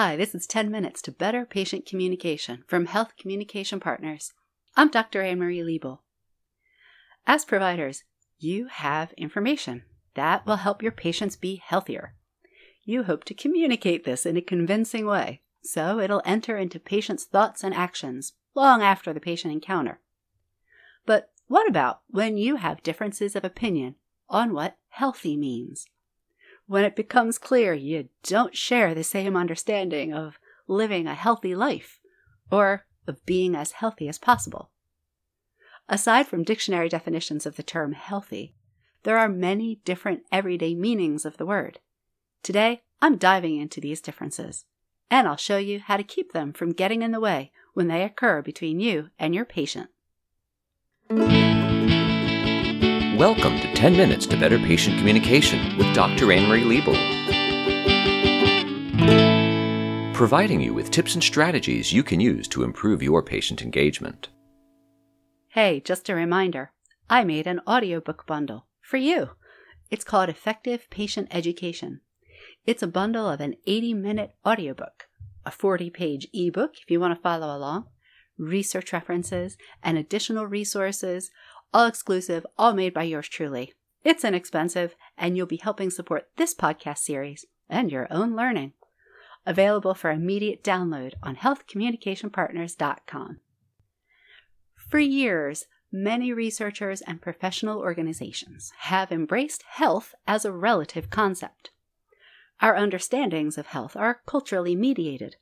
Hi, this is 10 Minutes to Better Patient Communication from Health Communication Partners. I'm Dr. Anne Marie Liebel. As providers, you have information that will help your patients be healthier. You hope to communicate this in a convincing way, so it'll enter into patients' thoughts and actions long after the patient encounter. But what about when you have differences of opinion on what healthy means? When it becomes clear you don't share the same understanding of living a healthy life or of being as healthy as possible. Aside from dictionary definitions of the term healthy, there are many different everyday meanings of the word. Today, I'm diving into these differences, and I'll show you how to keep them from getting in the way when they occur between you and your patient. Welcome to 10 Minutes to Better Patient Communication with Dr. Anne Marie Liebel. Providing you with tips and strategies you can use to improve your patient engagement. Hey, just a reminder I made an audiobook bundle for you. It's called Effective Patient Education. It's a bundle of an 80 minute audiobook, a 40 page ebook if you want to follow along, research references, and additional resources all exclusive, all made by yours truly. It's inexpensive, and you'll be helping support this podcast series and your own learning. Available for immediate download on healthcommunicationpartners.com. For years, many researchers and professional organizations have embraced health as a relative concept. Our understandings of health are culturally mediated.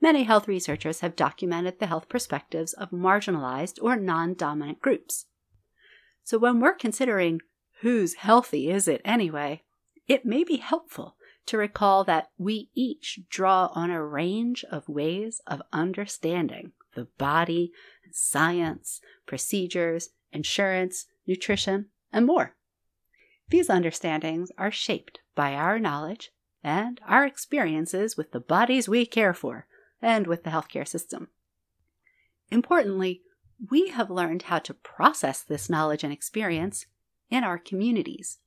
Many health researchers have documented the health perspectives of marginalized or non dominant groups. So when we're considering whose healthy is it anyway, it may be helpful to recall that we each draw on a range of ways of understanding the body, science, procedures, insurance, nutrition, and more. These understandings are shaped by our knowledge and our experiences with the bodies we care for and with the healthcare system. Importantly, we have learned how to process this knowledge and experience in our communities.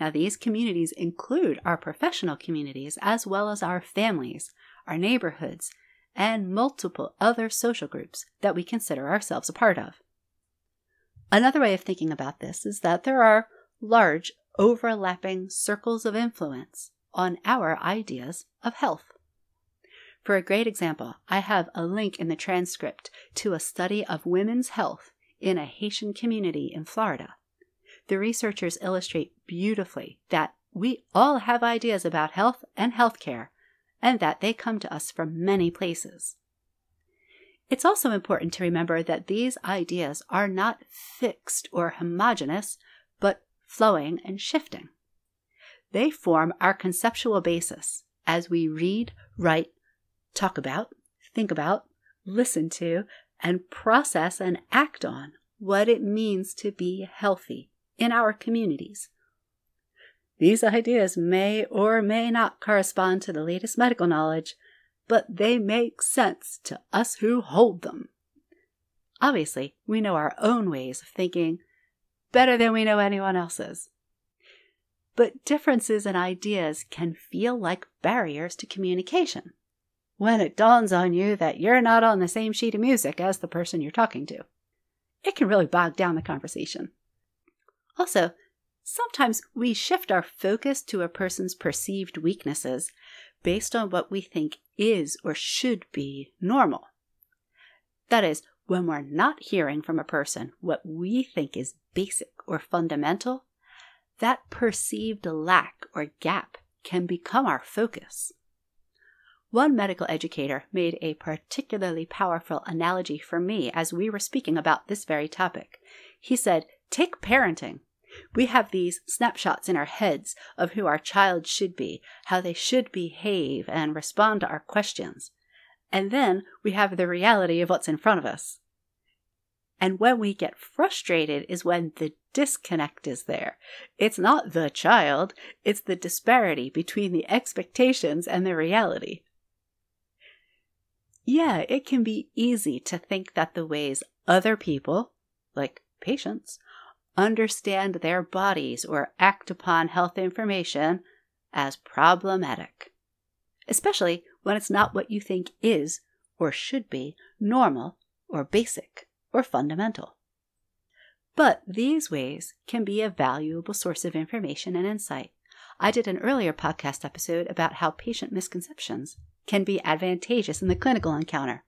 Now, these communities include our professional communities as well as our families, our neighborhoods, and multiple other social groups that we consider ourselves a part of. Another way of thinking about this is that there are large overlapping circles of influence on our ideas of health. For a great example, I have a link in the transcript to a study of women's health in a Haitian community in Florida. The researchers illustrate beautifully that we all have ideas about health and healthcare, and that they come to us from many places. It's also important to remember that these ideas are not fixed or homogeneous, but flowing and shifting. They form our conceptual basis as we read, write, talk about, think about, listen to, and process and act on what it means to be healthy in our communities. These ideas may or may not correspond to the latest medical knowledge, but they make sense to us who hold them. Obviously, we know our own ways of thinking better than we know anyone else's. But differences in ideas can feel like barriers to communication when it dawns on you that you're not on the same sheet of music as the person you're talking to. It can really bog down the conversation. Also, sometimes we shift our focus to a person's perceived weaknesses based on what we think is or should be normal. That is, when we're not hearing from a person what we think is basic or fundamental, that perceived lack or gap can become our focus. One medical educator made a particularly powerful analogy for me as we were speaking about this very topic. He said, Take parenting. We have these snapshots in our heads of who our child should be, how they should behave and respond to our questions. And then we have the reality of what's in front of us. And when we get frustrated is when the disconnect is there. It's not the child, it's the disparity between the expectations and the reality. Yeah, it can be easy to think that the ways other people, like patients, understand their bodies or act upon health information as problematic, especially when it's not what you think is or should be normal or basic or fundamental. But these ways can be a valuable source of information and insight. I did an earlier podcast episode about how patient misconceptions can be advantageous in the clinical encounter.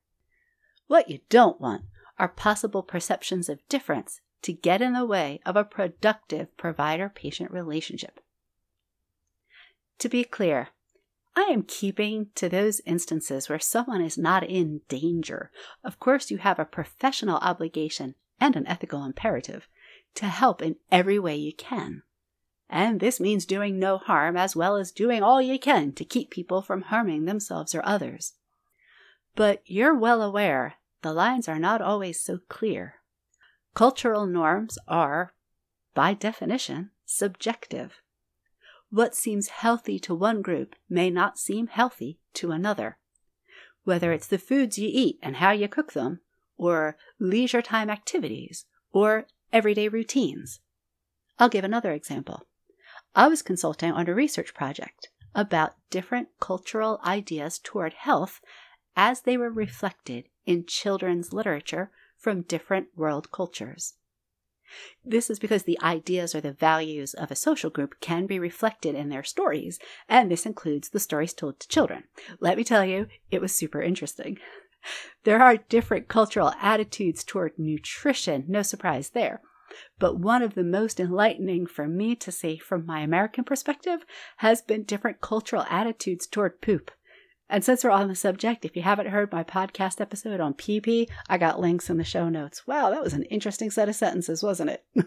What you don't want are possible perceptions of difference to get in the way of a productive provider patient relationship. To be clear, I am keeping to those instances where someone is not in danger. Of course, you have a professional obligation and an ethical imperative to help in every way you can. And this means doing no harm as well as doing all you can to keep people from harming themselves or others. But you're well aware the lines are not always so clear. Cultural norms are, by definition, subjective. What seems healthy to one group may not seem healthy to another. Whether it's the foods you eat and how you cook them, or leisure time activities, or everyday routines. I'll give another example. I was consulting on a research project about different cultural ideas toward health as they were reflected in children's literature from different world cultures. This is because the ideas or the values of a social group can be reflected in their stories, and this includes the stories told to children. Let me tell you, it was super interesting. There are different cultural attitudes toward nutrition, no surprise there. But one of the most enlightening for me to see from my American perspective has been different cultural attitudes toward poop. And since we're on the subject, if you haven't heard my podcast episode on PP, I got links in the show notes. Wow, that was an interesting set of sentences, wasn't it?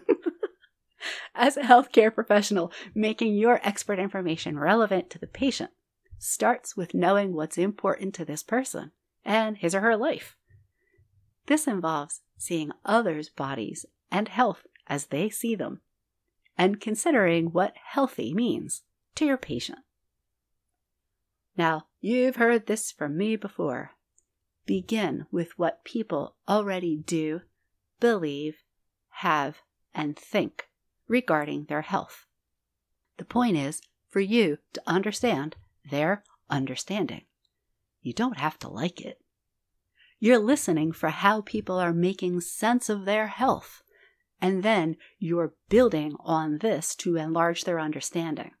As a healthcare professional, making your expert information relevant to the patient starts with knowing what's important to this person and his or her life. This involves seeing others' bodies and health as they see them and considering what healthy means to your patient. Now, you've heard this from me before. Begin with what people already do, believe, have, and think regarding their health. The point is for you to understand their understanding. You don't have to like it. You're listening for how people are making sense of their health, and then you're building on this to enlarge their understanding.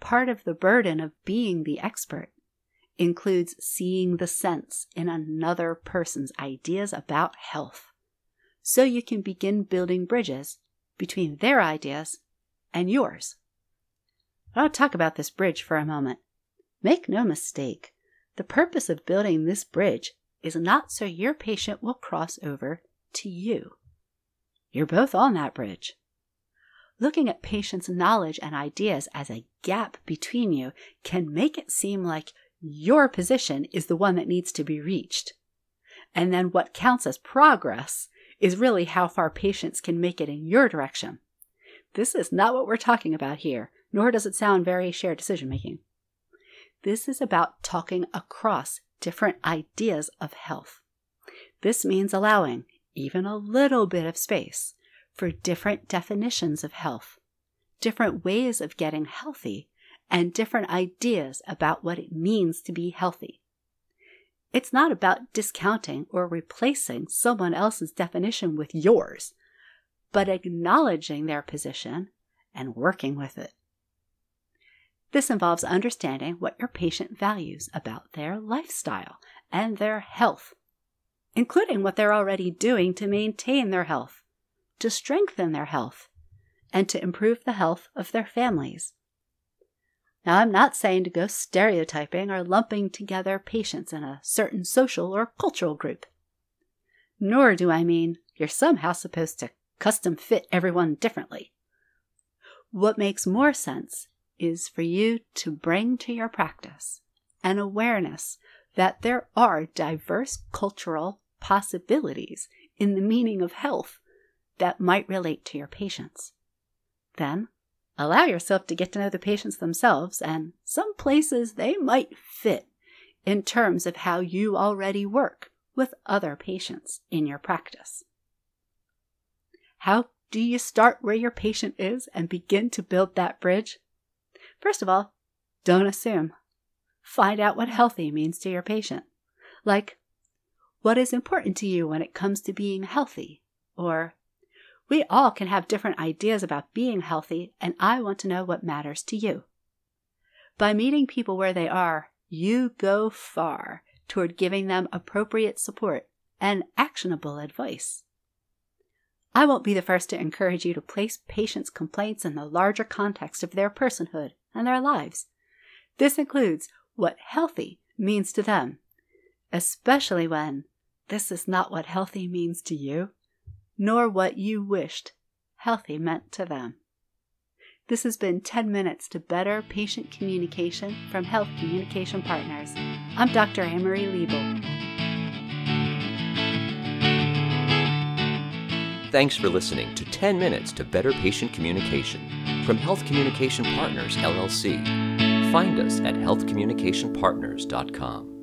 Part of the burden of being the expert includes seeing the sense in another person's ideas about health, so you can begin building bridges between their ideas and yours. I'll talk about this bridge for a moment. Make no mistake, the purpose of building this bridge is not so your patient will cross over to you. You're both on that bridge. Looking at patients' knowledge and ideas as a gap between you can make it seem like your position is the one that needs to be reached. And then what counts as progress is really how far patients can make it in your direction. This is not what we're talking about here, nor does it sound very shared decision making. This is about talking across different ideas of health. This means allowing even a little bit of space for different definitions of health, different ways of getting healthy, and different ideas about what it means to be healthy. It's not about discounting or replacing someone else's definition with yours, but acknowledging their position and working with it. This involves understanding what your patient values about their lifestyle and their health, including what they're already doing to maintain their health to strengthen their health and to improve the health of their families. Now, I'm not saying to go stereotyping or lumping together patients in a certain social or cultural group. Nor do I mean you're somehow supposed to custom fit everyone differently. What makes more sense is for you to bring to your practice an awareness that there are diverse cultural possibilities in the meaning of health that might relate to your patients. Then, allow yourself to get to know the patients themselves and some places they might fit in terms of how you already work with other patients in your practice. How do you start where your patient is and begin to build that bridge? First of all, don't assume. Find out what healthy means to your patient. Like, what is important to you when it comes to being healthy? Or, we all can have different ideas about being healthy, and I want to know what matters to you. By meeting people where they are, you go far toward giving them appropriate support and actionable advice. I won't be the first to encourage you to place patients' complaints in the larger context of their personhood and their lives. This includes what healthy means to them, especially when this is not what healthy means to you, nor what you wished healthy meant to them. This has been 10 Minutes to Better Patient Communication from Health Communication Partners. I'm Dr. Anne-Marie Liebel. Thanks for listening to 10 Minutes to Better Patient Communication from Health Communication Partners, LLC. Find us at healthcommunicationpartners.com.